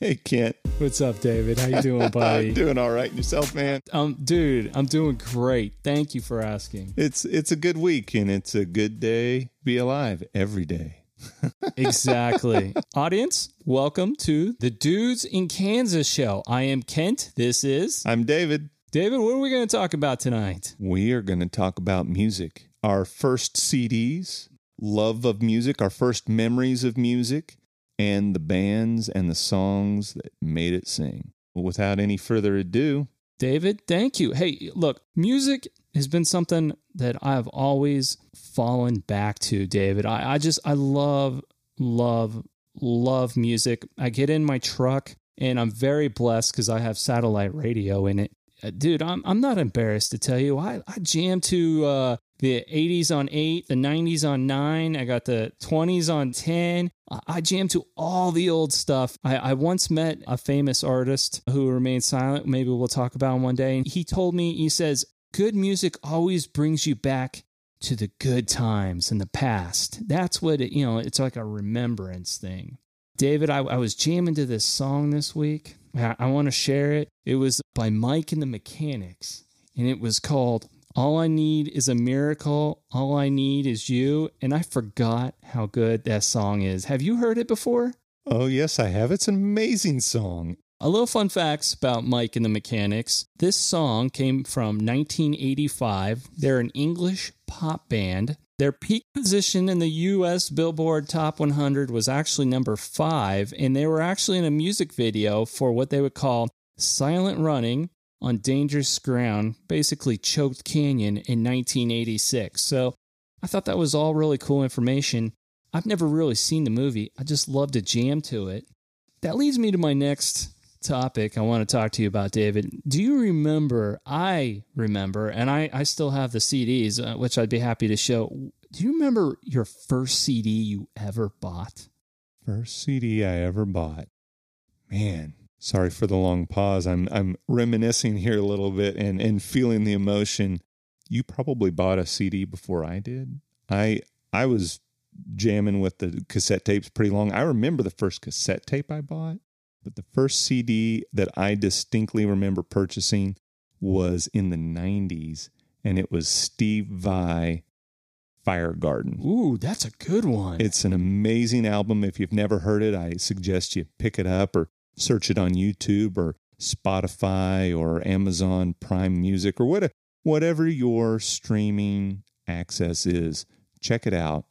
Hey, Kent. What's up, David? How you doing, buddy? I'm doing all right. Yourself, man? Um, dude, I'm doing great. Thank you for asking. It's it's a good week and it's a good day. Be alive every day. exactly. Audience, welcome to the Dudes in Kansas show. I am Kent. This is I'm David. David, what are we going to talk about tonight? We are going to talk about music. Our first CDs, love of music, our first memories of music, and the bands and the songs that made it sing. Well, without any further ado, David, thank you. Hey, look, music has been something that I've always fallen back to, David. I, I just, I love, love, love music. I get in my truck and I'm very blessed because I have satellite radio in it. Uh, dude, I'm, I'm not embarrassed to tell you, I, I jam to uh, the 80s on 8, the 90s on 9. I got the 20s on 10. I jam to all the old stuff. I, I once met a famous artist who remained silent. Maybe we'll talk about him one day. And he told me, he says, good music always brings you back to the good times in the past. That's what it, you know, it's like a remembrance thing. David, I, I was jamming to this song this week. I, I want to share it. It was by Mike and the Mechanics, and it was called all I need is a miracle. All I need is you. And I forgot how good that song is. Have you heard it before? Oh, yes, I have. It's an amazing song. A little fun facts about Mike and the Mechanics. This song came from 1985. They're an English pop band. Their peak position in the US Billboard Top 100 was actually number five, and they were actually in a music video for what they would call Silent Running on dangerous ground, basically Choke Canyon in 1986. So I thought that was all really cool information. I've never really seen the movie. I just love to jam to it. That leads me to my next topic I want to talk to you about, David. Do you remember? I remember, and I, I still have the CDs, uh, which I'd be happy to show. Do you remember your first CD you ever bought? First CD I ever bought. Man, Sorry for the long pause. I'm I'm reminiscing here a little bit and and feeling the emotion. You probably bought a CD before I did. I I was jamming with the cassette tapes pretty long. I remember the first cassette tape I bought, but the first CD that I distinctly remember purchasing was in the 90s and it was Steve Vai Fire Garden. Ooh, that's a good one. It's an amazing album. If you've never heard it, I suggest you pick it up or search it on YouTube or Spotify or Amazon Prime Music or what, whatever your streaming access is. Check it out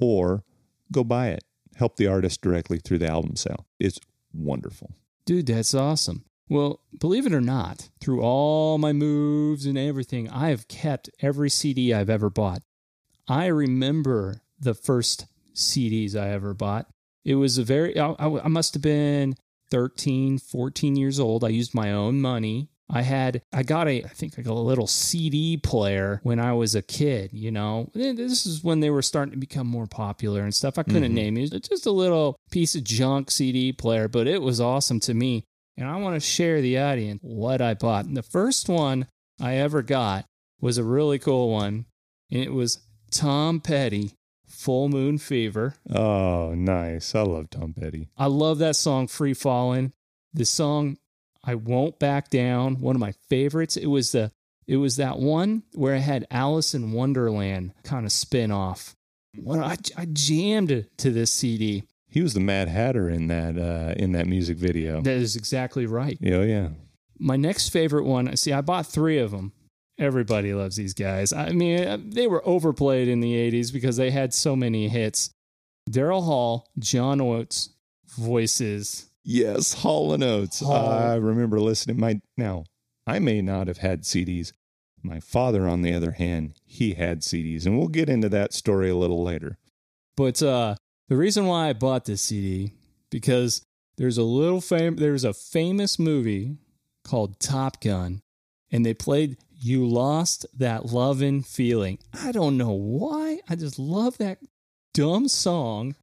or go buy it. Help the artist directly through the album sale. It's wonderful. Dude, that's awesome. Well, believe it or not, through all my moves and everything, I have kept every CD I've ever bought. I remember the first CDs I ever bought. It was a very, I, I must have been 13, 14 years old. I used my own money. I had, I got a, I think like a little CD player when I was a kid, you know. This is when they were starting to become more popular and stuff. I couldn't mm-hmm. name it. It's just a little piece of junk CD player, but it was awesome to me. And I want to share the audience what I bought. And the first one I ever got was a really cool one. And it was Tom Petty Full Moon Fever. Oh, nice. I love Tom Petty. I love that song, Free Fallin'. The song I Won't Back Down, one of my favorites. It was the it was that one where I had Alice in Wonderland kind of spin off. When I, I jammed to this CD. He was the Mad Hatter in that uh, in that music video. That is exactly right. Oh yeah. My next favorite one. See, I bought three of them. Everybody loves these guys. I mean, they were overplayed in the 80s because they had so many hits. Daryl Hall, John Oates, voices. Yes, Hall and Oates. Hall. I remember listening. My now, I may not have had CDs. My father, on the other hand, he had CDs, and we'll get into that story a little later. But uh, the reason why I bought this CD because there's a little fame. There's a famous movie called Top Gun, and they played you lost that loving feeling. I don't know why. I just love that dumb song.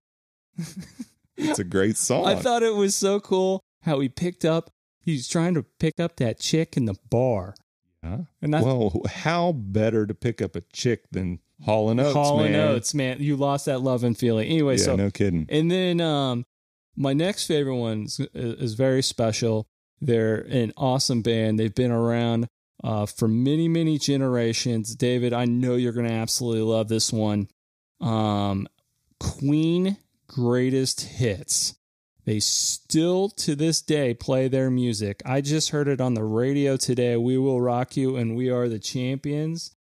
it's a great song. I thought it was so cool how he picked up, he's trying to pick up that chick in the bar. Yeah. And I, well, how better to pick up a chick than Hall and Oates, Hall and Oates, man. You lost that love and feeling. Anyway, yeah, so no kidding. And then um My next favorite one is, is very special. They're an awesome band. They've been around uh, for many, many generations. David, I know you're going to absolutely love this one. Um, Queen Greatest Hits. They still to this day play their music. I just heard it on the radio today. We will rock you and we are the champions.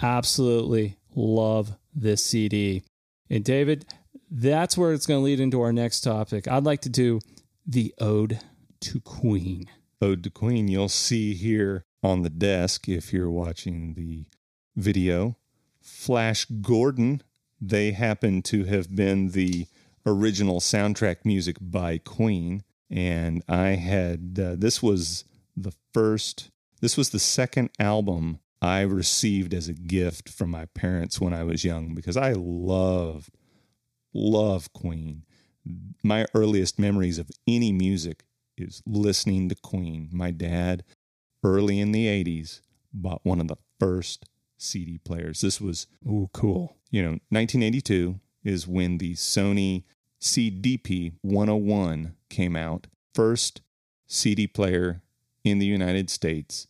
Absolutely love this CD. And David, that's where it's going to lead into our next topic. I'd like to do the Ode to Queen. Ode to Queen, you'll see here on the desk if you're watching the video. Flash Gordon, they happen to have been the original soundtrack music by Queen. And I had, uh, this was the first, this was the second album I received as a gift from my parents when I was young because I loved, love Queen. My earliest memories of any music is listening to Queen. My dad, early in the 80s, bought one of the first CD players. This was, ooh, cool. You know, 1982 is when the Sony CDP 101 came out, first CD player in the United States.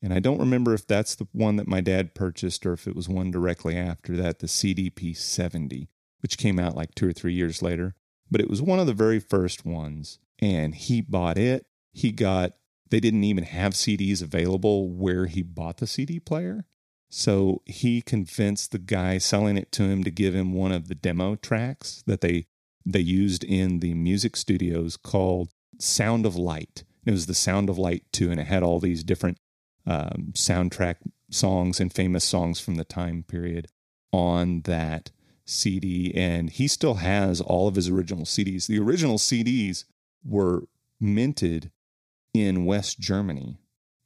And I don't remember if that's the one that my dad purchased or if it was one directly after that, the CDP 70, which came out like two or three years later. But it was one of the very first ones. And he bought it. He got, they didn't even have CDs available where he bought the CD player. So he convinced the guy selling it to him to give him one of the demo tracks that they they used in the music studios called Sound of Light. It was the Sound of Light 2, and it had all these different um, soundtrack songs and famous songs from the time period on that CD. And he still has all of his original CDs. The original CDs were minted in West Germany.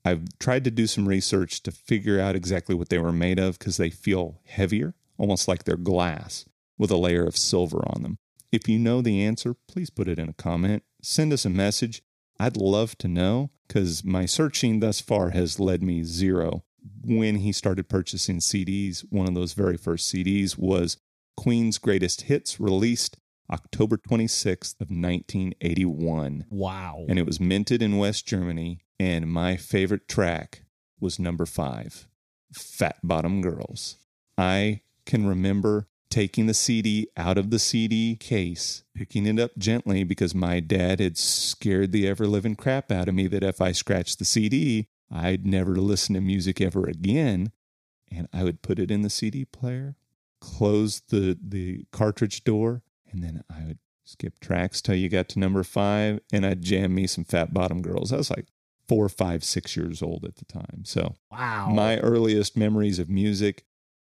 I've tried to do some research to figure out exactly what they were made of because they feel heavier, almost like they're glass with a layer of silver on them. If you know the answer, please put it in a comment. Send us a message. I'd love to know because my searching thus far has led me zero. When he started purchasing CDs, one of those very first CDs was Queen's Greatest Hits, released October 26th of 1981. Wow. And it was minted in West Germany. And my favorite track was number five, Fat Bottom Girls. I can remember taking the CD out of the CD case, picking it up gently because my dad had scared the ever living crap out of me that if I scratched the CD, I'd never listen to music ever again. And I would put it in the CD player, close the, the cartridge door, and then I would skip tracks till you got to number five, and I'd jam me some Fat Bottom Girls. I was like four, five, six years old at the time. So, wow. My earliest memories of music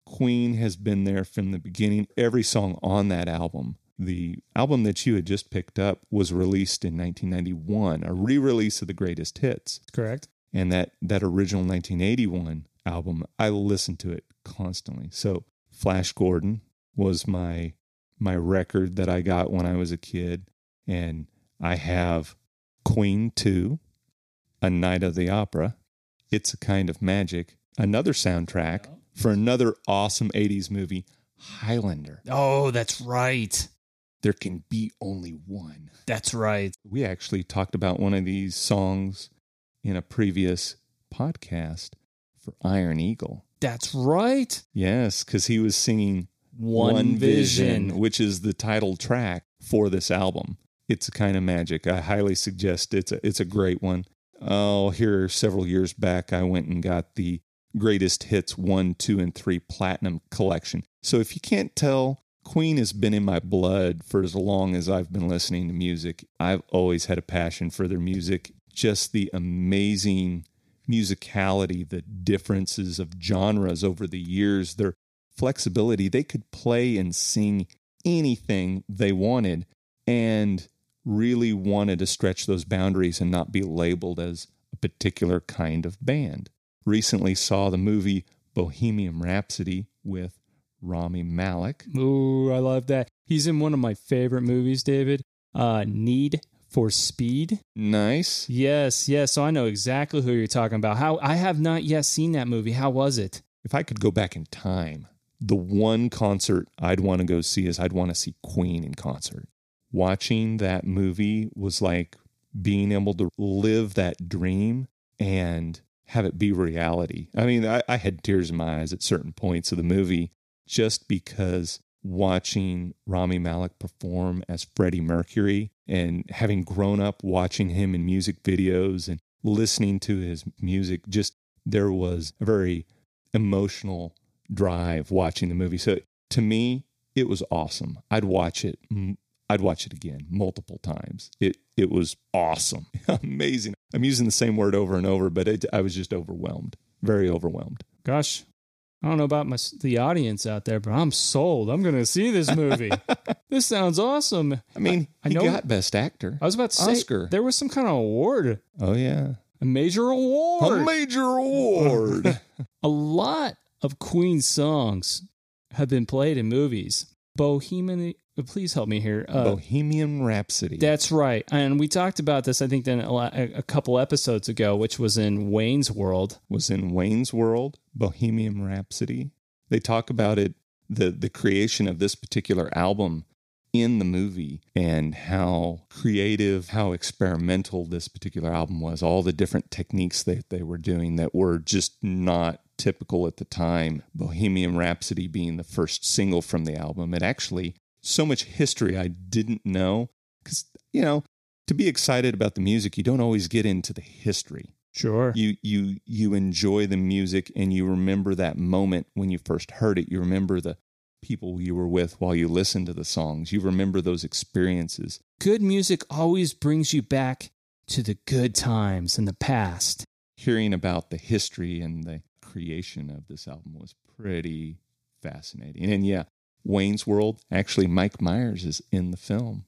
Queen has been there from the beginning. Every song on that album, the album that you had just picked up, was released in 1991, a re release of the greatest hits. Correct. And that, that original 1981 album, I listened to it constantly. So, Flash Gordon was my my record that I got when I was a kid and I have Queen 2, A Night of the Opera, It's a Kind of Magic, another soundtrack for another awesome 80s movie, Highlander. Oh, that's right. There can be only one. That's right. We actually talked about one of these songs in a previous podcast for Iron Eagle. That's right. Yes, because he was singing One, One Vision. Vision, which is the title track for this album. It's a kind of magic. I highly suggest it's a it's a great one. Oh, here several years back, I went and got the greatest hits one, two, and three platinum collection. So if you can't tell, Queen has been in my blood for as long as I've been listening to music. I've always had a passion for their music, just the amazing musicality, the differences of genres over the years, their flexibility. They could play and sing anything they wanted and really wanted to stretch those boundaries and not be labeled as a particular kind of band recently saw the movie Bohemian Rhapsody with Rami Malek. Ooh, I love that. He's in one of my favorite movies, David. Uh, Need for Speed. Nice. Yes, yes. So I know exactly who you're talking about. How I have not yet seen that movie. How was it? If I could go back in time, the one concert I'd want to go see is I'd want to see Queen in concert. watching that movie was like being able to live that dream and have it be reality. I mean, I, I had tears in my eyes at certain points of the movie just because watching Rami Malek perform as Freddie Mercury and having grown up watching him in music videos and listening to his music, just there was a very emotional drive watching the movie. So to me, it was awesome. I'd watch it. I'd watch it again multiple times. It it was awesome, amazing. I'm using the same word over and over, but it, I was just overwhelmed, very overwhelmed. Gosh, I don't know about my, the audience out there, but I'm sold. I'm going to see this movie. this sounds awesome. I mean, I, I know got Best Actor. I was about to say Oscar. there was some kind of award. Oh yeah, a major award. A major award. a lot of Queen songs have been played in movies. Bohemian please help me here. Uh, Bohemian Rhapsody. That's right. And we talked about this, I think, then a, a, couple episodes ago, which was in Wayne's World. Was in Wayne's World, Bohemian Rhapsody. They talk about it, the the creation of this particular album in the movie and how creative, how experimental this particular album was, all the different techniques that they were doing that were just not typical at the time. Bohemian Rhapsody being the first single from the album. It actually so much history I didn't know. Because, you know, to be excited about the music, you don't always get into the history. Sure. You you you enjoy the music and you remember that moment when you first heard it. You remember the people you were with while you listened to the songs. You remember those experiences. Good music always brings you back to the good times in the past. Hearing about the history and the creation of this album was pretty fascinating. And yeah, Wayne's World. Actually, Mike Myers is in the film.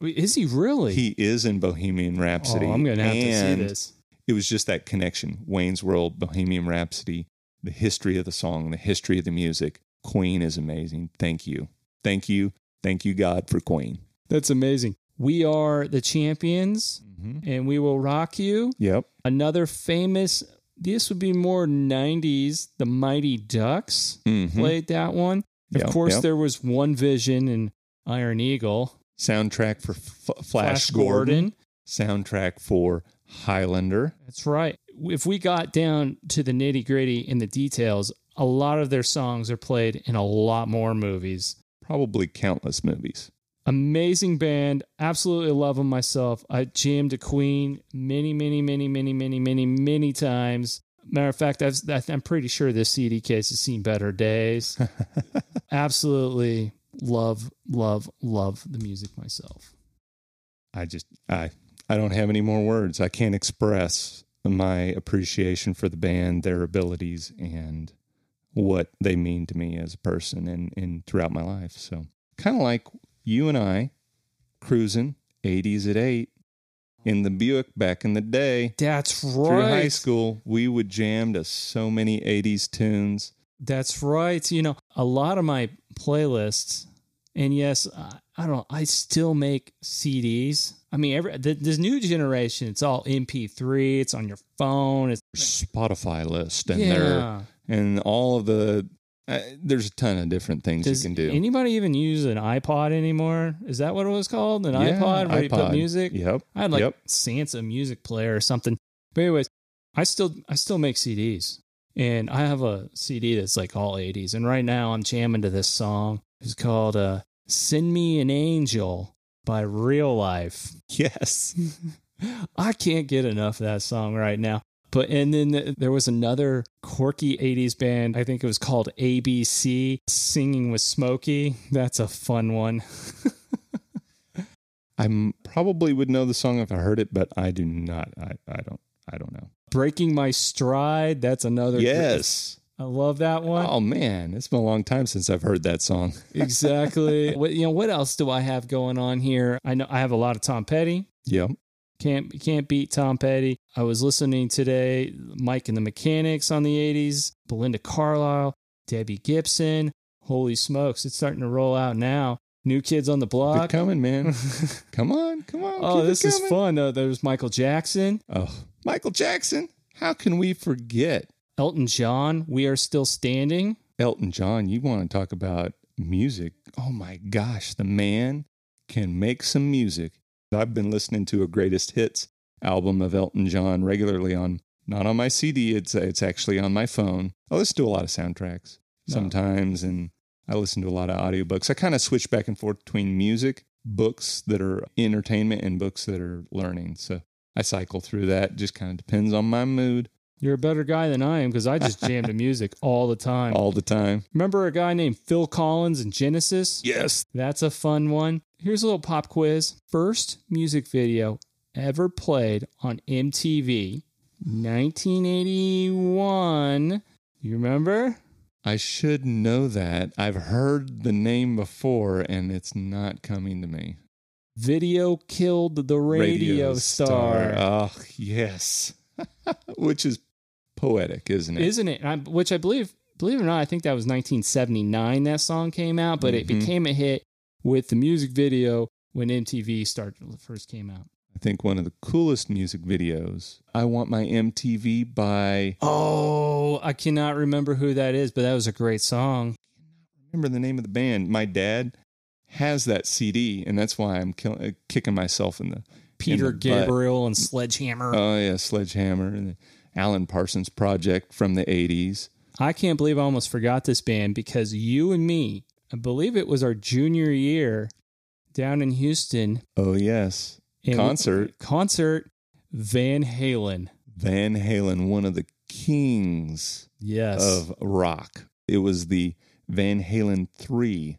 Is he really? He is in Bohemian Rhapsody. Oh, I'm going to have and to see this. It was just that connection. Wayne's World, Bohemian Rhapsody, the history of the song, the history of the music. Queen is amazing. Thank you. Thank you. Thank you, God, for Queen. That's amazing. We are the champions mm-hmm. and we will rock you. Yep. Another famous, this would be more 90s, the Mighty Ducks mm-hmm. played that one. Of course, yep. there was One Vision and Iron Eagle. Soundtrack for F- Flash, Flash Gordon. Gordon. Soundtrack for Highlander. That's right. If we got down to the nitty gritty in the details, a lot of their songs are played in a lot more movies. Probably countless movies. Amazing band. Absolutely love them myself. I jammed to Queen many, many, many, many, many, many, many times. Matter of fact, I've, I'm pretty sure this CD case has seen better days. Absolutely love, love, love the music myself. I just, I, I don't have any more words. I can't express my appreciation for the band, their abilities, and what they mean to me as a person and, and throughout my life. So, kind of like you and I cruising 80s at 8 in the Buick back in the day. That's right. Through high school, we would jam to so many 80s tunes. That's right. You know, a lot of my playlists, and yes, I don't know, I still make CDs. I mean, every this new generation, it's all MP3. It's on your phone. It's Spotify list, and yeah. and all of the uh, there's a ton of different things Does you can do. Anybody even use an iPod anymore? Is that what it was called? An yeah, iPod where iPod. you put music? Yep. I had like yep. Sansa music player or something. But anyways, I still I still make CDs. And I have a CD that's like all 80s. And right now I'm jamming to this song. It's called uh, Send Me an Angel by Real Life. Yes. I can't get enough of that song right now. But and then there was another quirky 80s band, I think it was called ABC, singing with Smokey. That's a fun one. I probably would know the song if I heard it, but I do not. I, I don't. I don't know. Breaking My Stride. That's another. Yes. I love that one. Oh man, it's been a long time since I've heard that song. exactly. What you know? What else do I have going on here? I know I have a lot of Tom Petty. Yep. Can't can't beat Tom Petty. I was listening today, Mike and the Mechanics on the 80s, Belinda Carlisle, Debbie Gibson. Holy smokes, it's starting to roll out now. New kids on the block. They're coming, man. come on, come on. Oh, this is fun. though. there's Michael Jackson. Oh, Michael Jackson. How can we forget? Elton John, We Are Still Standing. Elton John, you want to talk about music. Oh my gosh, the man can make some music. I've been listening to a greatest hits album of Elton John regularly on not on my CD, it's it's actually on my phone. I listen to a lot of soundtracks No. sometimes and I listen to a lot of audiobooks. I kind of switch back and forth between music, books that are entertainment and books that are learning. So I cycle through that. Just kind of depends on my mood You're a better guy than I am because I just jam to music all the time. all the time. Remember a guy named Phil Collins in Genesis? Yes. That's a fun one. Here's a little pop quiz. First music video ever played on MTV, 1981. You remember? I should know that. I've heard the name before and it's not coming to me. Video killed the radio, star. Oh, yes. Which is poetic, isn't it? Isn't it? I, which I believe, believe it or not, I think that was 1979 that song came out, but it Mhm. became a hit with the music video when MTV started first came out. I think one of the coolest music videos. I Want My MTV by, Oh, I cannot remember who that is, but that was a great song. I cannot remember the name of the band. My dad has that CD, and that's why I'm kill, uh, kicking myself in the. Peter butt. Gabriel and Sledgehammer. Oh, yeah, Sledgehammer and the Alan Parsons Project from the 80s. I can't believe I almost forgot this band because you and me, I believe it was our junior year down in Houston. Oh, yes. and- Concert. Concert. Van Halen. Van Halen, one of the kings Yes. of rock. It was the Van Halen 3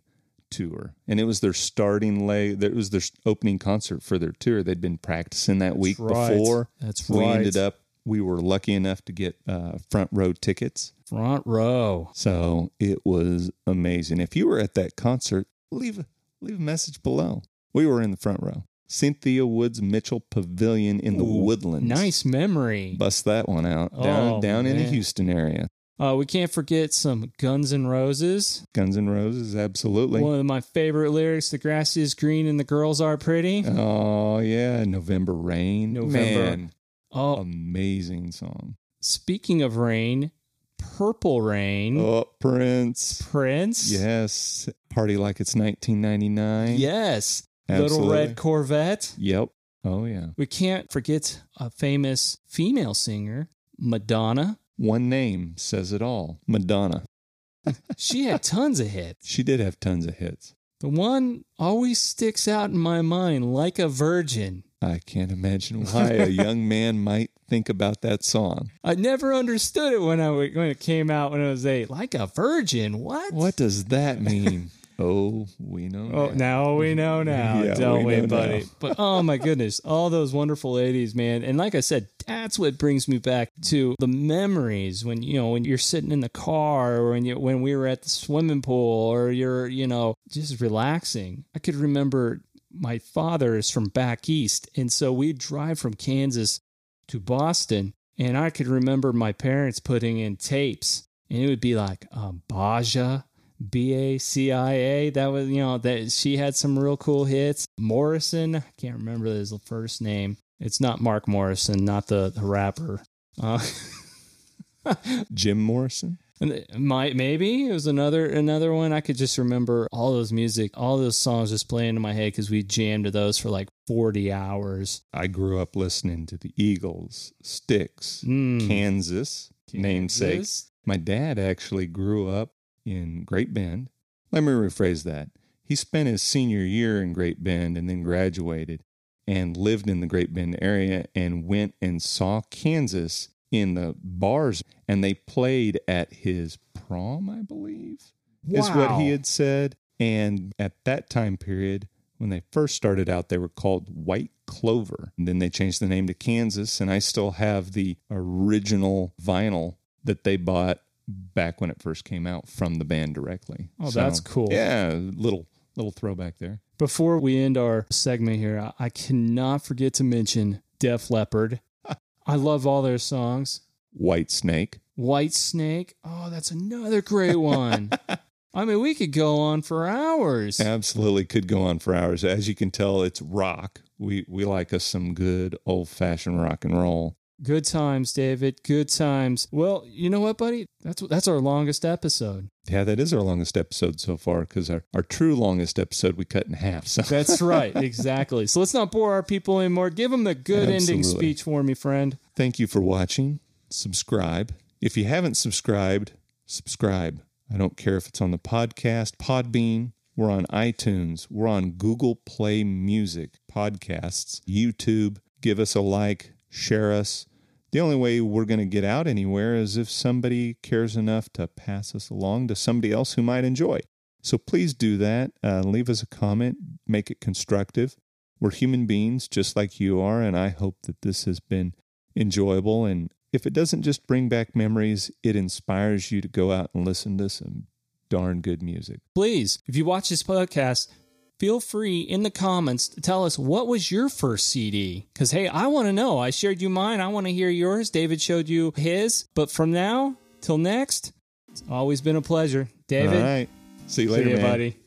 tour. And it was their starting lay. It was their opening concert for their tour. They'd been practicing that week right. before. That's right. We ended up, we were lucky enough to get uh, front row tickets. Front row. So it was amazing. If you were at that concert, leave a, leave a message below. We were in the front row. Cynthia Woods Mitchell Pavilion in the Ooh, Woodlands. Nice memory. Bust that one out. Down Oh, down in the. Houston area. Uh, we can't forget some Guns N' Roses. Guns N' Roses, absolutely. One of my favorite lyrics: "The grass is green and the girls are pretty." Oh yeah, November Rain. November. Man, Oh, amazing song. speaking of rain, Purple Rain, Oh, Prince. Prince. Yes. Party like it's 1999. Yes. Absolutely. Little Red Corvette. Yep. Oh yeah. We can't forget a famous female singer, Madonna. One name says it all. Madonna. She had tons of hits. She did have tons of hits. The one always sticks out in my mind like a virgin. I can't imagine why a young man might think about that song. I never understood it when I when it came out when I was eight. Like a virgin, what? What does that mean? oh, we know. Oh, now. now we know now, Yeah, don't we we, buddy? but oh my goodness, all those wonderful 80s, man. And like I said, that's what brings me back to the memories when you know when you're sitting in the car or when you when we were at the swimming pool or you're, you know, just relaxing. I could remember my father is from back east, and so we'd drive from Kansas to Boston, and I could remember my parents putting in tapes, and it would be like um, Baja, B A C I A. That was you know that she had some real cool hits. Morrison, I can't remember his first name. It's not Mark Morrison, not the the rapper. Uh, Jim Morrison. Might maybe it was another another one. I could just remember all those music, all those songs just playing in my head because we jammed to those for like forty hours. I grew up listening to the Eagles, Styx, Mm. Kansas, namesake. Kansas. My dad actually grew up in Great Bend. Let me rephrase that. He spent his senior year in Great Bend and then graduated and lived in the Great Bend area and went and saw Kansas in the bars and they played at his prom, I believe, is what he had said. And at that time period, when they first started out, they were called White Clover. And then they changed the name to Kansas. And I still have the original vinyl that they bought back when it first came out from the band directly. Oh, that's cool. Yeah, little little throwback there. Before we end our segment here, I- I cannot forget to mention Def Leppard. I love all their songs. Whitesnake. White Snake. Oh, that's another great one. I mean, we could go on for hours. Absolutely could go on for hours. As you can tell, it's rock. We we like us some good old fashioned rock and roll. Good times, David. Good times. Well, you know what, buddy? That's that's our longest episode. Yeah, that is our longest episode so far because our, our true longest episode we cut in half. So That's right, exactly. So let's not bore our people anymore. Give them the good ending speech for me, friend. thank you for watching. Subscribe. If you haven't subscribed, subscribe. I don't care if it's on the podcast, Podbean, we're on iTunes, we're on Google Play Music, podcasts, YouTube. Give us a like, share us. The only way we're going to get out anywhere is if somebody cares enough to pass us along to somebody else who might enjoy. So please do that. Uh, leave us a comment, make it constructive. We're human beings just like you are, and I hope that this has been enjoyable. And if it doesn't just bring back memories, it inspires you to go out and listen to some darn good music. Please, if you watch this podcast, feel free in the comments to tell us what was your first CD. Because, hey, I want to know. I shared you mine. I want to hear yours. David showed you his. But from now till next, it's always been a pleasure. David, All right. See you see later, you, man. buddy.